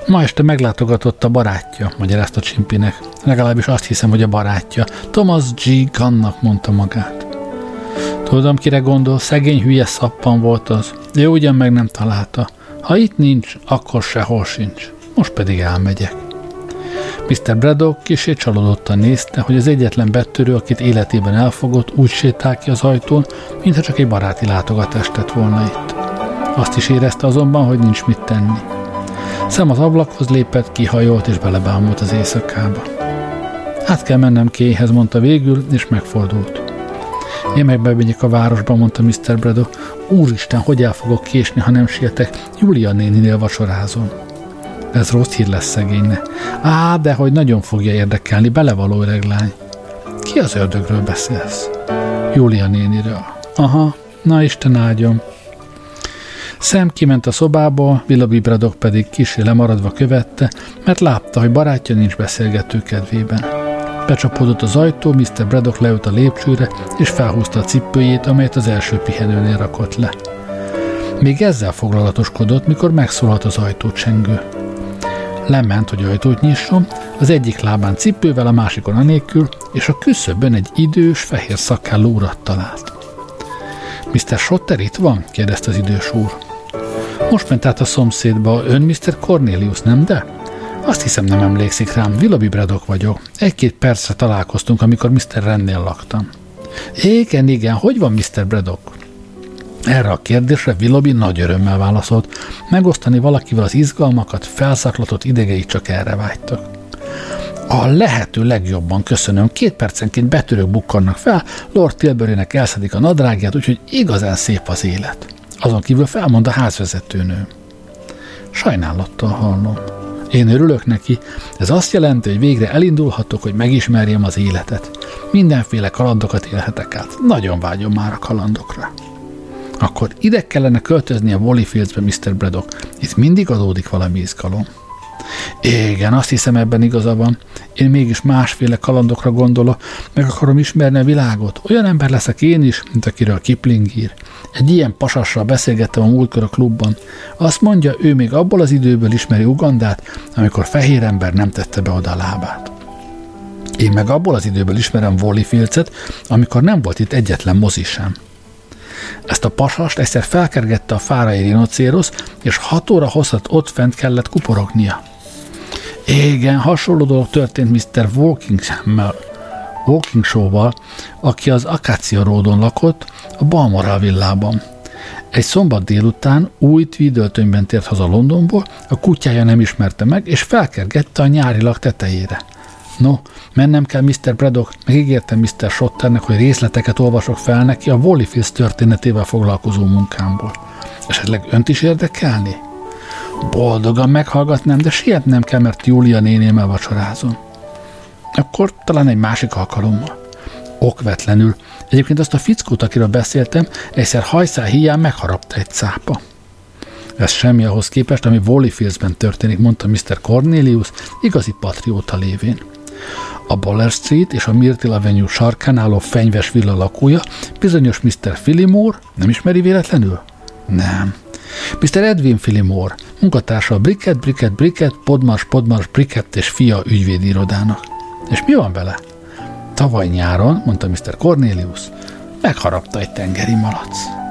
Ma este meglátogatott a barátja, magyarázta Csimpinek. Legalábbis azt hiszem, hogy a barátja. Thomas G. Gannak mondta magát. Tudom, kire gondol, szegény hülye szappan volt az. Ő ugyan meg nem találta. Ha itt nincs, akkor sehol sincs. Most pedig elmegyek. Mr. Braddock kisé csalódottan nézte, hogy az egyetlen betörő, akit életében elfogott, úgy sétál ki az ajtón, mintha csak egy baráti látogatást tett volna itt. Azt is érezte azonban, hogy nincs mit tenni. Szem az ablakhoz lépett, kihajolt és belebámult az éjszakába. Hát kell mennem kéhez, mondta végül, és megfordult. Én meg bemegyek a városba, mondta Mr. Braddock. Úristen, hogy el fogok késni, ha nem sietek? Julia néninél vacsorázom. Ez rossz hír lesz szegényne. Á, de hogy nagyon fogja érdekelni, belevaló öreglány. Ki az ördögről beszélsz? Júlia néniről. Aha, na Isten áldjon. Szem kiment a szobába, Willoughby Braddock pedig kisé lemaradva követte, mert látta, hogy barátja nincs beszélgető kedvében. Becsapódott az ajtó, Mr. Braddock leült a lépcsőre, és felhúzta a cipőjét, amelyet az első pihenőnél rakott le. Még ezzel foglalatoskodott, mikor megszólalt az ajtócsengő. Lement, hogy ajtót nyisson, az egyik lábán cipővel, a másikon anélkül, és a küszöbön egy idős, fehér szakálló urat talált. Mr. Schotter itt van? kérdezte az idős úr. Most ment át a szomszédba, ön Mr. Cornelius, nem de? Azt hiszem nem emlékszik rám, Willoughby Braddock vagyok. Egy-két percre találkoztunk, amikor Mr. Rennél laktam. Igen, igen, hogy van Mr. Braddock? Erre a kérdésre Willoughby nagy örömmel válaszolt. Megosztani valakivel az izgalmakat, felszaklatott idegei csak erre vágytak. A lehető legjobban köszönöm. Két percenként betörők bukkannak fel, Lord Tilburynek elszedik a nadrágját, úgyhogy igazán szép az élet. Azon kívül felmond a házvezetőnő. Sajnálattal hallom. Én örülök neki, ez azt jelenti, hogy végre elindulhatok, hogy megismerjem az életet. Mindenféle kalandokat élhetek át. Nagyon vágyom már a kalandokra. Akkor ide kellene költözni a Wally Fieldsbe, Mr. Braddock. Itt mindig adódik valami izgalom. Igen, azt hiszem ebben igaza van. Én mégis másféle kalandokra gondolok, meg akarom ismerni a világot. Olyan ember leszek én is, mint akiről Kipling ír. Egy ilyen pasassal beszélgettem a múltkor a klubban. Azt mondja, ő még abból az időből ismeri Ugandát, amikor fehér ember nem tette be oda a lábát. Én meg abból az időből ismerem Wally Filcet, amikor nem volt itt egyetlen mozi sem. Ezt a pasast egyszer felkergette a fárai rinocérosz, és hat óra hosszat ott fent kellett kuporognia. Igen, hasonló dolog történt Mr. Walking, Walking Show-val, aki az Akácia Ródon lakott, a Balmoral villában. Egy szombat délután új tweedöltönyben tért haza Londonból, a kutyája nem ismerte meg, és felkergette a nyári lak tetejére. No, mennem kell Mr. Braddock, megígértem Mr. Shotternek, hogy részleteket olvasok fel neki a Wallyfields történetével foglalkozó munkámból. Esetleg önt is érdekelni? Boldogan meghallgatnám, de sietnem kell, mert Júlia nénémmel vacsorázom. Akkor talán egy másik alkalommal. Okvetlenül. Egyébként azt a fickót, akiről beszéltem, egyszer hajszál hiány megharapta egy cápa. Ez semmi ahhoz képest, ami Wallyfieldsben történik, mondta Mr. Cornelius, igazi patrióta lévén. A Baller Street és a Myrtle Avenue sarkán álló fenyves villa lakója, bizonyos Mr. Fillimore, nem ismeri véletlenül? Nem. Mr. Edwin Fillimore, munkatársa a Bricket, Bricket, Bricket, Podmars, Podmars, Bricket és fia ügyvédirodának. És mi van vele? Tavaly nyáron, mondta Mr. Cornelius, megharapta egy tengeri malac.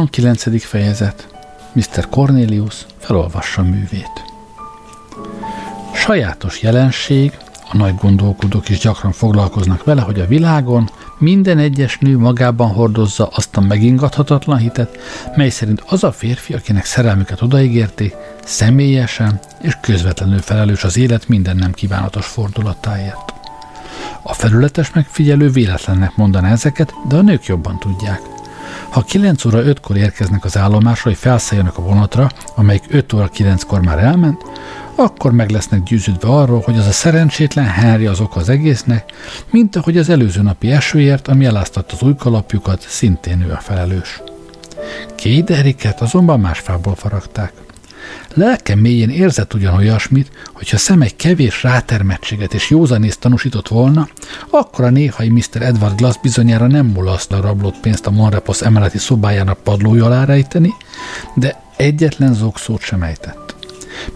29. fejezet. Mr. Cornelius felolvassa művét. Sajátos jelenség, a nagy gondolkodók is gyakran foglalkoznak vele, hogy a világon minden egyes nő magában hordozza azt a megingathatatlan hitet, mely szerint az a férfi, akinek szerelmüket odaígérték, személyesen és közvetlenül felelős az élet minden nem kívánatos fordulatáért. A felületes megfigyelő véletlennek mondaná ezeket, de a nők jobban tudják. Ha 9 óra 5-kor érkeznek az állomásra, hogy felszálljanak a vonatra, amelyik 5 óra 9-kor már elment, akkor meg lesznek győződve arról, hogy az a szerencsétlen Henry az oka az egésznek, mint ahogy az előző napi esőért, ami eláztatta az új kalapjukat, szintén ő a felelős. Két Eriket azonban más fából faragták. Lelke mélyén érzett ugyan olyasmit, hogyha szem egy kevés rátermettséget és józanészt tanúsított volna, akkor a néhai Mr. Edward Glass bizonyára nem mulasztna a rablott pénzt a Monrepos emeleti szobájának padlója alá rejteni, de egyetlen zokszót sem ejtett.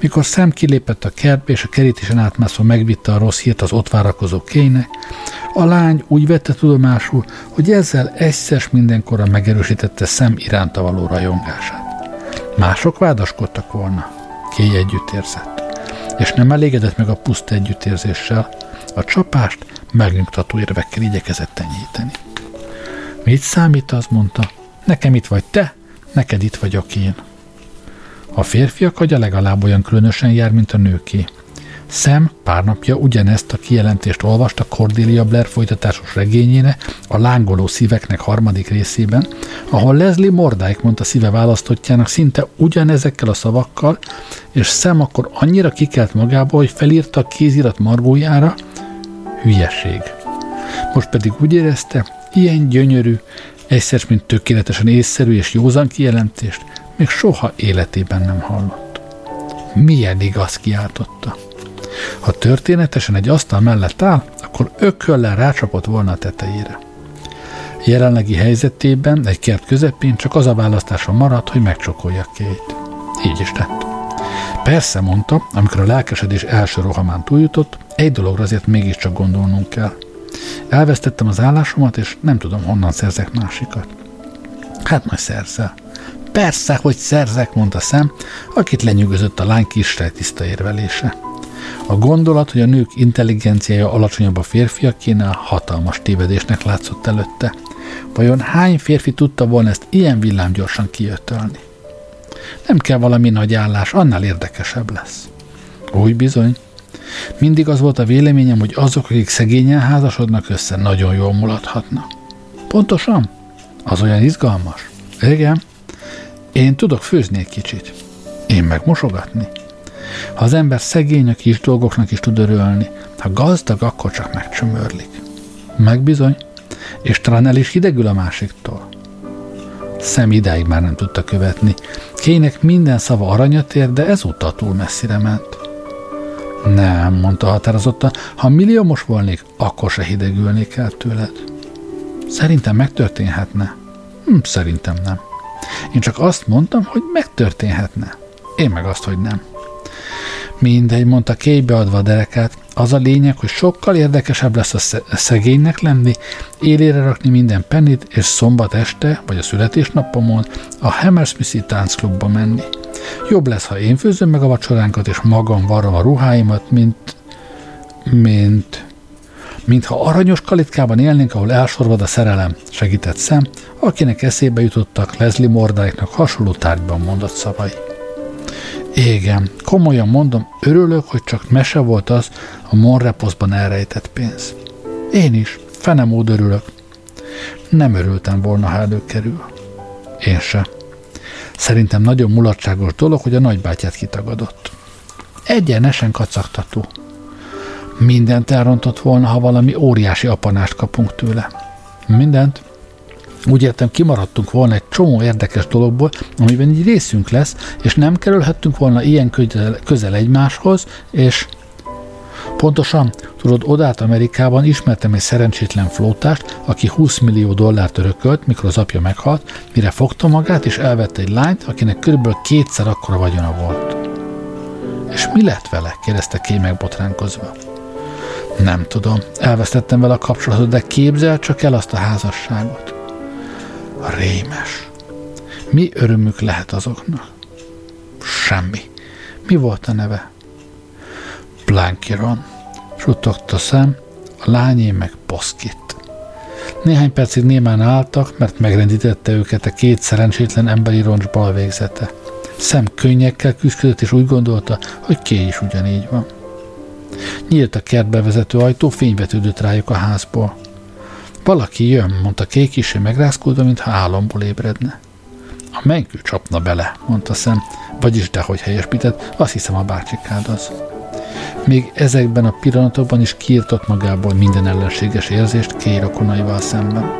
Mikor szem kilépett a kertbe, és a kerítésen átmászva megvitte a rossz hírt az ott várakozó kének, a lány úgy vette tudomásul, hogy ezzel egyszer mindenkorra megerősítette szem iránta való rajongását. Mások vádaskodtak volna. Kéj együtt érzett. És nem elégedett meg a puszta együttérzéssel, a csapást megnyugtató érvekkel igyekezett enyhíteni. Mit számít, az mondta. Nekem itt vagy te, neked itt vagyok én. A férfiak agya legalább olyan különösen jár, mint a nőké. Sam pár napja ugyanezt a kijelentést olvasta Cordelia Blair folytatásos regényéne, a Lángoló szíveknek harmadik részében, ahol Leslie Mordáik mondta szíve választottjának szinte ugyanezekkel a szavakkal, és Sam akkor annyira kikelt magába, hogy felírta a kézirat margójára, hülyeség. Most pedig úgy érezte, ilyen gyönyörű, egyszer mint tökéletesen észszerű és józan kijelentést még soha életében nem hallott. Milyen igaz kiáltotta. Ha történetesen egy asztal mellett áll, akkor ököllel rácsapott volna a tetejére. Jelenlegi helyzetében egy kert közepén csak az a választása maradt, hogy megcsokolja két. Így is tett. Persze, mondta, amikor a lelkesedés első rohamán túljutott, egy dologra azért mégiscsak gondolnunk kell. Elvesztettem az állásomat, és nem tudom, honnan szerzek másikat. Hát majd szerzel. Persze, hogy szerzek, mondta szem, akit lenyűgözött a lány kis tiszta érvelése. A gondolat, hogy a nők intelligenciája alacsonyabb a férfiakénál hatalmas tévedésnek látszott előtte. Vajon hány férfi tudta volna ezt ilyen villámgyorsan kijötölni? Nem kell valami nagy állás, annál érdekesebb lesz. Úgy bizony. Mindig az volt a véleményem, hogy azok, akik szegényen házasodnak össze, nagyon jól mulathatnak. Pontosan? Az olyan izgalmas? Igen. Én tudok főzni egy kicsit. Én meg mosogatni. Ha az ember szegény, a kis dolgoknak is tud örülni. Ha gazdag, akkor csak megcsömörlik. Megbizony, és talán el is hidegül a másiktól. Szem idáig már nem tudta követni. Kének minden szava aranyat ér, de ezúttal túl messzire ment. Nem, mondta határozottan, ha milliómos volnék, akkor se hidegülnék el tőled. Szerintem megtörténhetne. Hm, szerintem nem. Én csak azt mondtam, hogy megtörténhetne. Én meg azt, hogy nem. Mindegy, mondta kéjbe adva a derekát. Az a lényeg, hogy sokkal érdekesebb lesz a szegénynek lenni, élére rakni minden pennit, és szombat este, vagy a születésnapomon a Hammersmithi táncklubba menni. Jobb lesz, ha én főzöm meg a vacsoránkat, és magam varrom a ruháimat, mint... mint mintha aranyos kalitkában élnénk, ahol elsorvad a szerelem, segített szem, akinek eszébe jutottak Leslie Mordáiknak hasonló tárgyban mondott szavai. Igen, komolyan mondom, örülök, hogy csak mese volt az a Monreposzban elrejtett pénz. Én is, fenemód örülök. Nem örültem volna, ha előkerül. Én se. Szerintem nagyon mulatságos dolog, hogy a nagybátyát kitagadott. Egyenesen kacagtató. Mindent elrontott volna, ha valami óriási apanást kapunk tőle. Mindent? Úgy értem, kimaradtunk volna egy csomó érdekes dologból, amiben egy részünk lesz, és nem kerülhettünk volna ilyen közel, közel egymáshoz, és Pontosan, tudod, odát Amerikában ismertem egy szerencsétlen flótást, aki 20 millió dollárt örökölt, mikor az apja meghalt, mire fogta magát, és elvette egy lányt, akinek körülbelül kétszer akkora vagyona volt. És mi lett vele? kérdezte Kay megbotránkozva. Nem tudom, elvesztettem vele a kapcsolatot, de képzel csak el azt a házasságot. Rémes. Mi örömük lehet azoknak? Semmi. Mi volt a neve? Blankiron. Suttogta szem, a lányé meg Poszkit. Néhány percig némán álltak, mert megrendítette őket a két szerencsétlen emberi roncs bal végzete. Szem könnyekkel küzdött, és úgy gondolta, hogy ké is ugyanígy van. Nyílt a kertbe vezető ajtó, fényvetődött rájuk a házból. Valaki jön, mondta Kék kisé megrázkódva, mintha álomból ébredne. A menkő csapna bele, mondta szem, vagyis dehogy helyesbített, azt hiszem a bácsikád az. Még ezekben a pillanatokban is kiirtott magából minden ellenséges érzést kérokonaival szemben.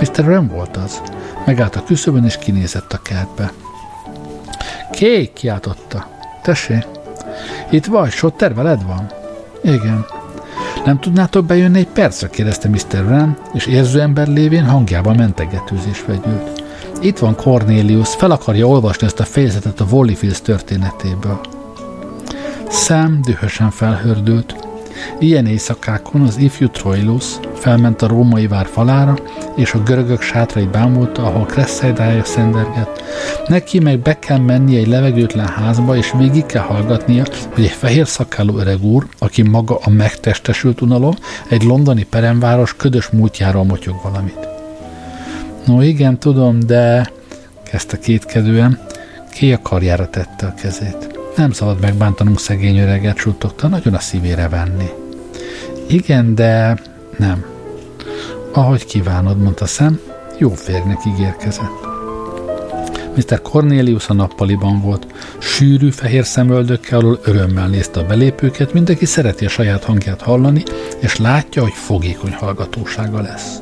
Mr. Ram volt az. Megállt a küszöbön és kinézett a kertbe. Kék, kiáltotta. Tessék, itt vagy, Sotter veled van? Igen. Nem tudnátok bejönni egy percre, kérdezte Mr. Ram, és érző ember lévén hangjában mentegetőzés vegyült. Itt van Cornelius, fel akarja olvasni ezt a fejezetet a Volifields történetéből. Sam dühösen felhördült. Ilyen éjszakákon az ifjú Troilus felment a római vár falára, és a görögök sátrait bámulta, ahol Kresszaidája szendergett. Neki meg be kell mennie egy levegőtlen házba, és végig kell hallgatnia, hogy egy fehér szakáló öreg úr, aki maga a megtestesült unalom, egy londoni peremváros ködös múltjáról motyog valamit. No igen, tudom, de kezdte kétkedően, ki a karjára tette a kezét. Nem szabad megbántanunk szegény öreget, suttogta, nagyon a szívére venni. Igen, de nem. Ahogy kívánod, mondta szem, jó férnek ígérkezett. Mr. Cornelius a nappaliban volt. Sűrű, fehér szemöldökkel alól örömmel nézte a belépőket, mindenki szereti a saját hangját hallani, és látja, hogy fogékony hallgatósága lesz.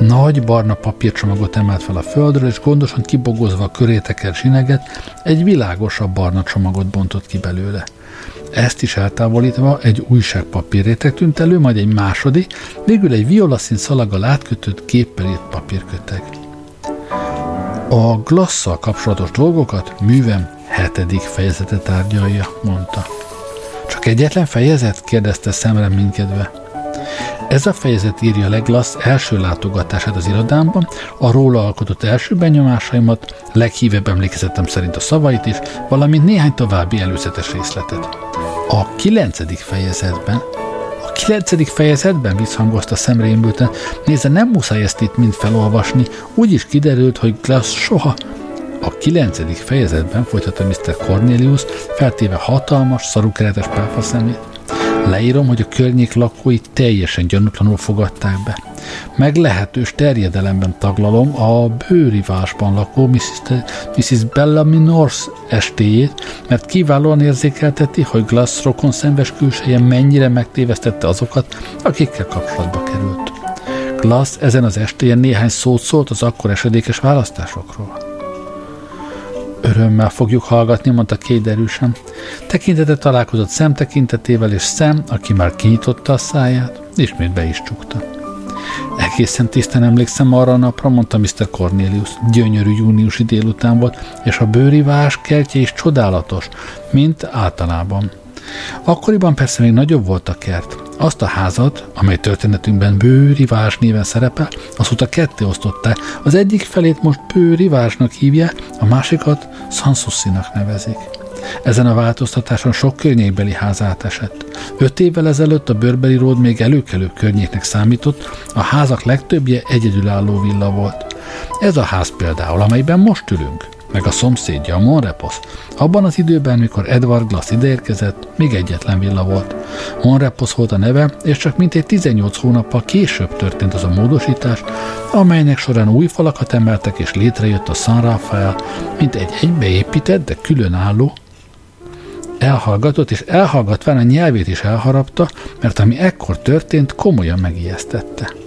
Nagy barna papírcsomagot emelt fel a földről, és gondosan kibogozva a köréteket sineget, egy világosabb barna csomagot bontott ki belőle. Ezt is eltávolítva egy újságpapírréteg tűnt elő, majd egy második, végül egy violaszín szalaggal átkötött képpel írt papírköteg. A glasszal kapcsolatos dolgokat művem hetedik fejezete tárgyalja, mondta. Csak egyetlen fejezet? kérdezte szemre mindkedve. Ez a fejezet írja Leglass első látogatását az irodámban, a róla alkotott első benyomásaimat, leghívebb emlékezetem szerint a szavait is, valamint néhány további előzetes részletet. A kilencedik fejezetben a kilencedik fejezetben visszhangozta szemrémbülten, nézze, nem muszáj ezt itt mind felolvasni, úgy is kiderült, hogy Glass soha a kilencedik fejezetben folytatta Mr. Cornelius, feltéve hatalmas, szarukeretes páfa szemét. Leírom, hogy a környék lakói teljesen gyanútlanul fogadták be. Meglehetős terjedelemben taglalom a bőrivásban lakó Mrs. Mrs. Bellamy North estéjét, mert kiválóan érzékelteti, hogy Glass rokon szenves külseje mennyire megtévesztette azokat, akikkel kapcsolatba került. Glass ezen az estéjen néhány szót szólt az akkor esedékes választásokról. Örömmel fogjuk hallgatni, mondta két erősen. Tekintete találkozott szem tekintetével, és szem, aki már kinyitotta a száját, ismét be is csukta. Egészen tisztán emlékszem arra a napra, mondta Mr. Cornelius. Gyönyörű júniusi délután volt, és a bőrivás kertje is csodálatos, mint általában. Akkoriban persze még nagyobb volt a kert. Azt a házat, amely történetünkben Bőrivás néven szerepel, azóta ketté osztották. Az egyik felét most Bőrivásnak hívják, a másikat Sanssouci-nak nevezik. Ezen a változtatáson sok környékbeli ház átesett. Öt évvel ezelőtt a Bőrbeli Ród még előkelőbb környéknek számított, a házak legtöbbje egyedülálló villa volt. Ez a ház például, amelyben most ülünk meg a szomszédja, a Monrepos. Abban az időben, mikor Edward Glass ideérkezett, még egyetlen villa volt. Monrepos volt a neve, és csak mintegy 18 hónappal később történt az a módosítás, amelynek során új falakat emeltek, és létrejött a San Rafael, mint egy egybeépített, de különálló, elhallgatott, és elhallgatván a nyelvét is elharapta, mert ami ekkor történt, komolyan megijesztette.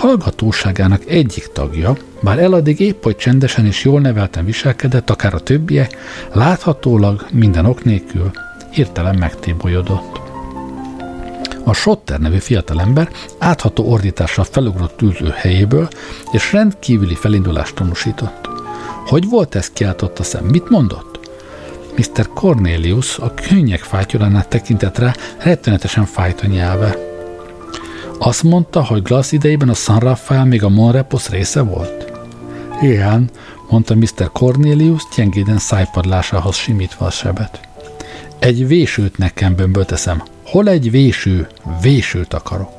Hallgatóságának egyik tagja, bár eladdig épp hogy csendesen és jól nevelten viselkedett, akár a többiek, láthatólag minden ok nélkül hirtelen megtébolyodott. A Sotter nevű fiatalember átható ordítással felugrott ülő helyéből, és rendkívüli felindulást tanúsított. Hogy volt ez kiáltott a szem? Mit mondott? Mr. Cornelius a könnyek fátyolánát tekintett rá, rettenetesen fájt a nyelve. Azt mondta, hogy Glass idejében a San Rafael még a Monrepos része volt? Igen, mondta Mr. Cornelius gyengéden szájpadlásához simítva a sebet. Egy vésőt nekem bömbölteszem. Hol egy véső? Vésőt akarok.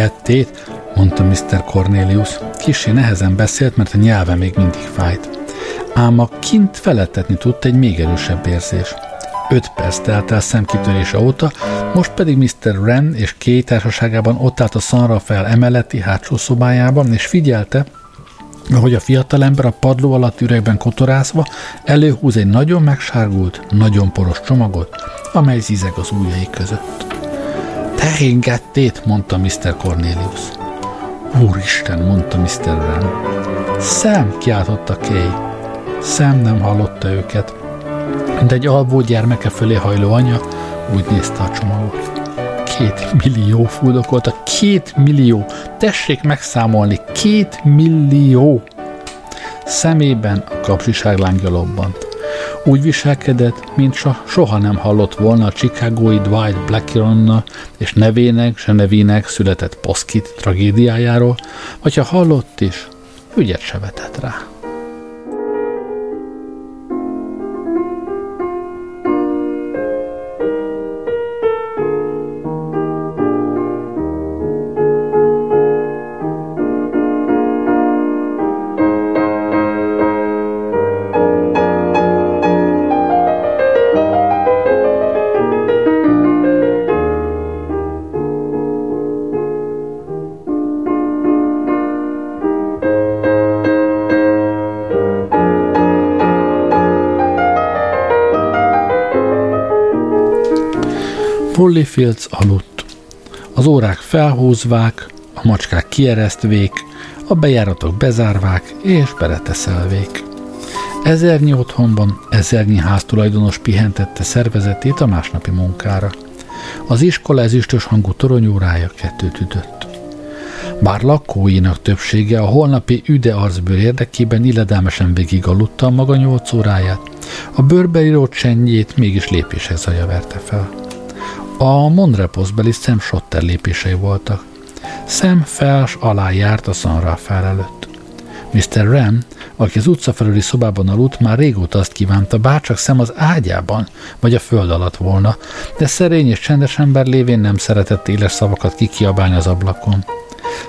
Tettét, mondta Mr. Cornelius. Kissé nehezen beszélt, mert a nyelve még mindig fájt. Ám a kint felettetni tudta egy még erősebb érzés. Öt perc telt el szemkitörése óta, most pedig Mr. Wren és Kay társaságában ott állt a szanra fel emeleti hátsó szobájában, és figyelte, ahogy a fiatalember a padló alatt üregben kotorászva előhúz egy nagyon megsárgult, nagyon poros csomagot, amely zizeg az ujjai között. Tehéngettét, mondta Mr. Cornelius. Úristen, mondta Mr. Wren. Szem, kiáltotta Kay. Szem nem hallotta őket, de egy alvó gyermeke fölé hajló anya úgy nézte a csomagot. Két millió fuldokolta, két millió, tessék megszámolni, két millió! Szemében a kapcsiság lángja lobbant. Úgy viselkedett, mint soha nem hallott volna a Chicagói Dwight Blackironna és nevének, se nevének született Poskit tragédiájáról, vagy ha hallott is, ügyet se vetett rá. Polly Fields aludt. Az órák felhúzvák, a macskák kieresztvék, a bejáratok bezárvák és bereteszelvék. Ezernyi otthonban ezernyi háztulajdonos pihentette szervezetét a másnapi munkára. Az iskola ezüstös hangú toronyórája kettőt üdött. Bár lakóinak többsége a holnapi üde arcbőr érdekében illedelmesen végig aludta maga nyolc óráját, a bőrbeíró csendjét mégis lépések zaja verte fel. A Monreposzbeli Sam Schotter lépései voltak. Sam fels alá járt a Sunraffer előtt. Mr. Ram, aki az utca felüli szobában aludt, már régóta azt kívánta, bárcsak szem az ágyában, vagy a föld alatt volna, de szerény és csendes ember lévén nem szeretett éles szavakat kikiabálni az ablakon.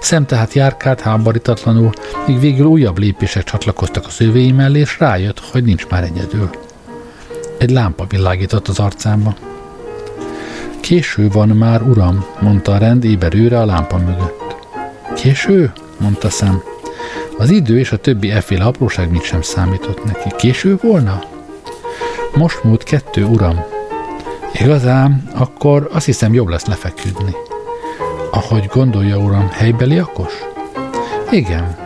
Szem tehát járkált háborítatlanul, míg végül újabb lépések csatlakoztak az övéi mellé, és rájött, hogy nincs már egyedül. Egy lámpa világított az arcába. Késő van már, uram, mondta a rend éberőre a lámpa mögött. Késő? mondta szem. Az idő és a többi efféle apróság mit sem számított neki. Késő volna? Most múlt kettő, uram. Igazán, akkor azt hiszem jobb lesz lefeküdni. Ahogy gondolja, uram, helybeli akos? Igen,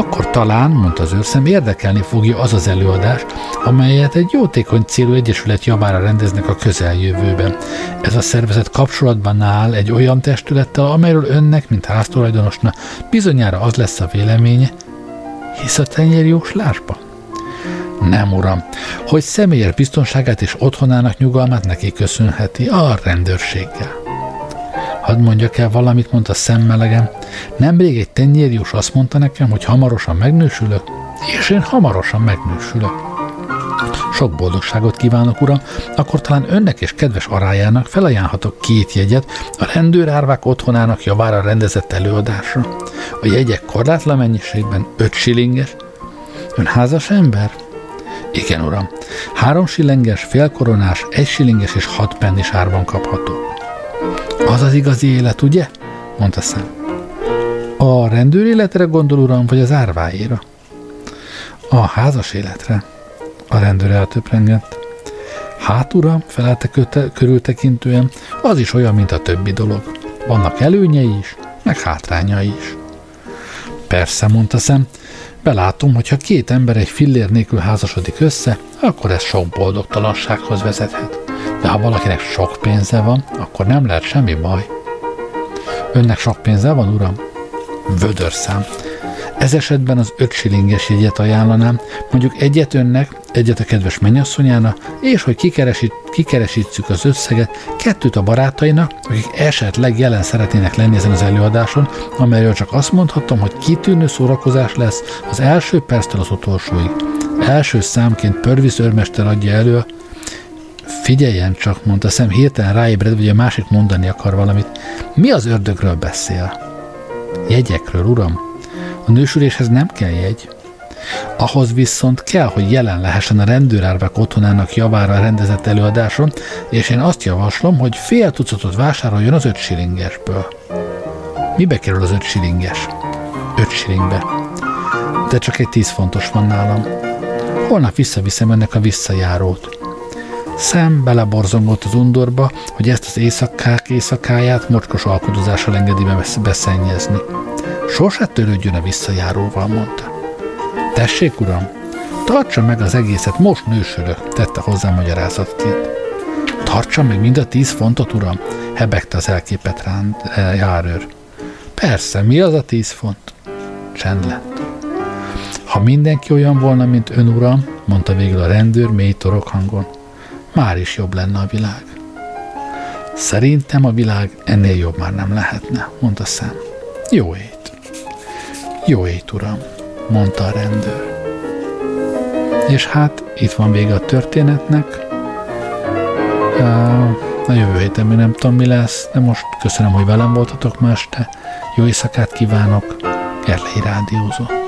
akkor talán, mondta az őrszem, érdekelni fogja az az előadás, amelyet egy jótékony célú egyesület javára rendeznek a közeljövőben. Ez a szervezet kapcsolatban áll egy olyan testülettel, amelyről önnek, mint háztulajdonosnak, bizonyára az lesz a véleménye, hisz a tenyérjóslásban. Nem, uram, hogy személyes biztonságát és otthonának nyugalmát neki köszönheti a rendőrséggel. Hadd mondjak el valamit, mondta szemmelegem. Nemrég egy tenyérjós azt mondta nekem, hogy hamarosan megnősülök, és én hamarosan megnősülök. Sok boldogságot kívánok, uram, akkor talán önnek és kedves arájának felajánlhatok két jegyet a rendőrárvák otthonának javára rendezett előadásra. A jegyek korlátlan mennyiségben öt silinges. Ön házas ember? Igen, uram. Három silinges, félkoronás, egy silinges és hat pennis árban kapható. Az az igazi élet, ugye? mondta szem. A rendőr életre gondol, uram, vagy az árváira? A házas életre. A rendőr eltöprengett. Hát, uram, felelte körültekintően, az is olyan, mint a többi dolog. Vannak előnyei is, meg hátrányai is. Persze, mondta szem, belátom, hogy ha két ember egy fillér nélkül házasodik össze, akkor ez sok boldogtalansághoz vezethet. De ha valakinek sok pénze van, akkor nem lehet semmi baj. Önnek sok pénze van, uram? Vödörszám. Ez esetben az öt silinges jegyet ajánlanám, mondjuk egyet önnek, egyet a kedves mennyasszonyának, és hogy kikeresít, kikeresítsük az összeget, kettőt a barátainak, akik esetleg jelen szeretnének lenni ezen az előadáson, amelyről csak azt mondhatom, hogy kitűnő szórakozás lesz az első perctől az utolsóig. Első számként Pörvis őrmester adja elő Figyeljen csak, mondta szem hirtelen ráébred, hogy a másik mondani akar valamit. Mi az ördögről beszél? Jegyekről, uram. A nősüléshez nem kell jegy. Ahhoz viszont kell, hogy jelen lehessen a rendőrárvák otthonának javára rendezett előadáson, és én azt javaslom, hogy fél tucatot vásároljon az öt silingesből. Mibe kerül az öt silinges? De csak egy tíz fontos van nálam. Holnap visszaviszem önnek a visszajárót. Szem beleborzongott az undorba, hogy ezt az éjszakák éjszakáját mocskos alkodozással engedi beszennyezni. Sose törődjön a visszajáróval, mondta. Tessék, uram, tartsa meg az egészet, most nősülök, tette hozzá magyarázatként. Tartsa meg mind a tíz fontot, uram, hebegte az elképet rán, e, járőr. Persze, mi az a tíz font? Csend lett. Ha mindenki olyan volna, mint ön, uram, mondta végül a rendőr mély torok hangon, már is jobb lenne a világ. Szerintem a világ ennél jobb már nem lehetne, mondta Sam. Jó ét. Jó ét, uram, mondta a rendőr. És hát itt van vége a történetnek. A jövő héten még nem tudom, mi lesz, de most köszönöm, hogy velem voltatok ma este. Jó éjszakát kívánok, Gerlei Rádiózott.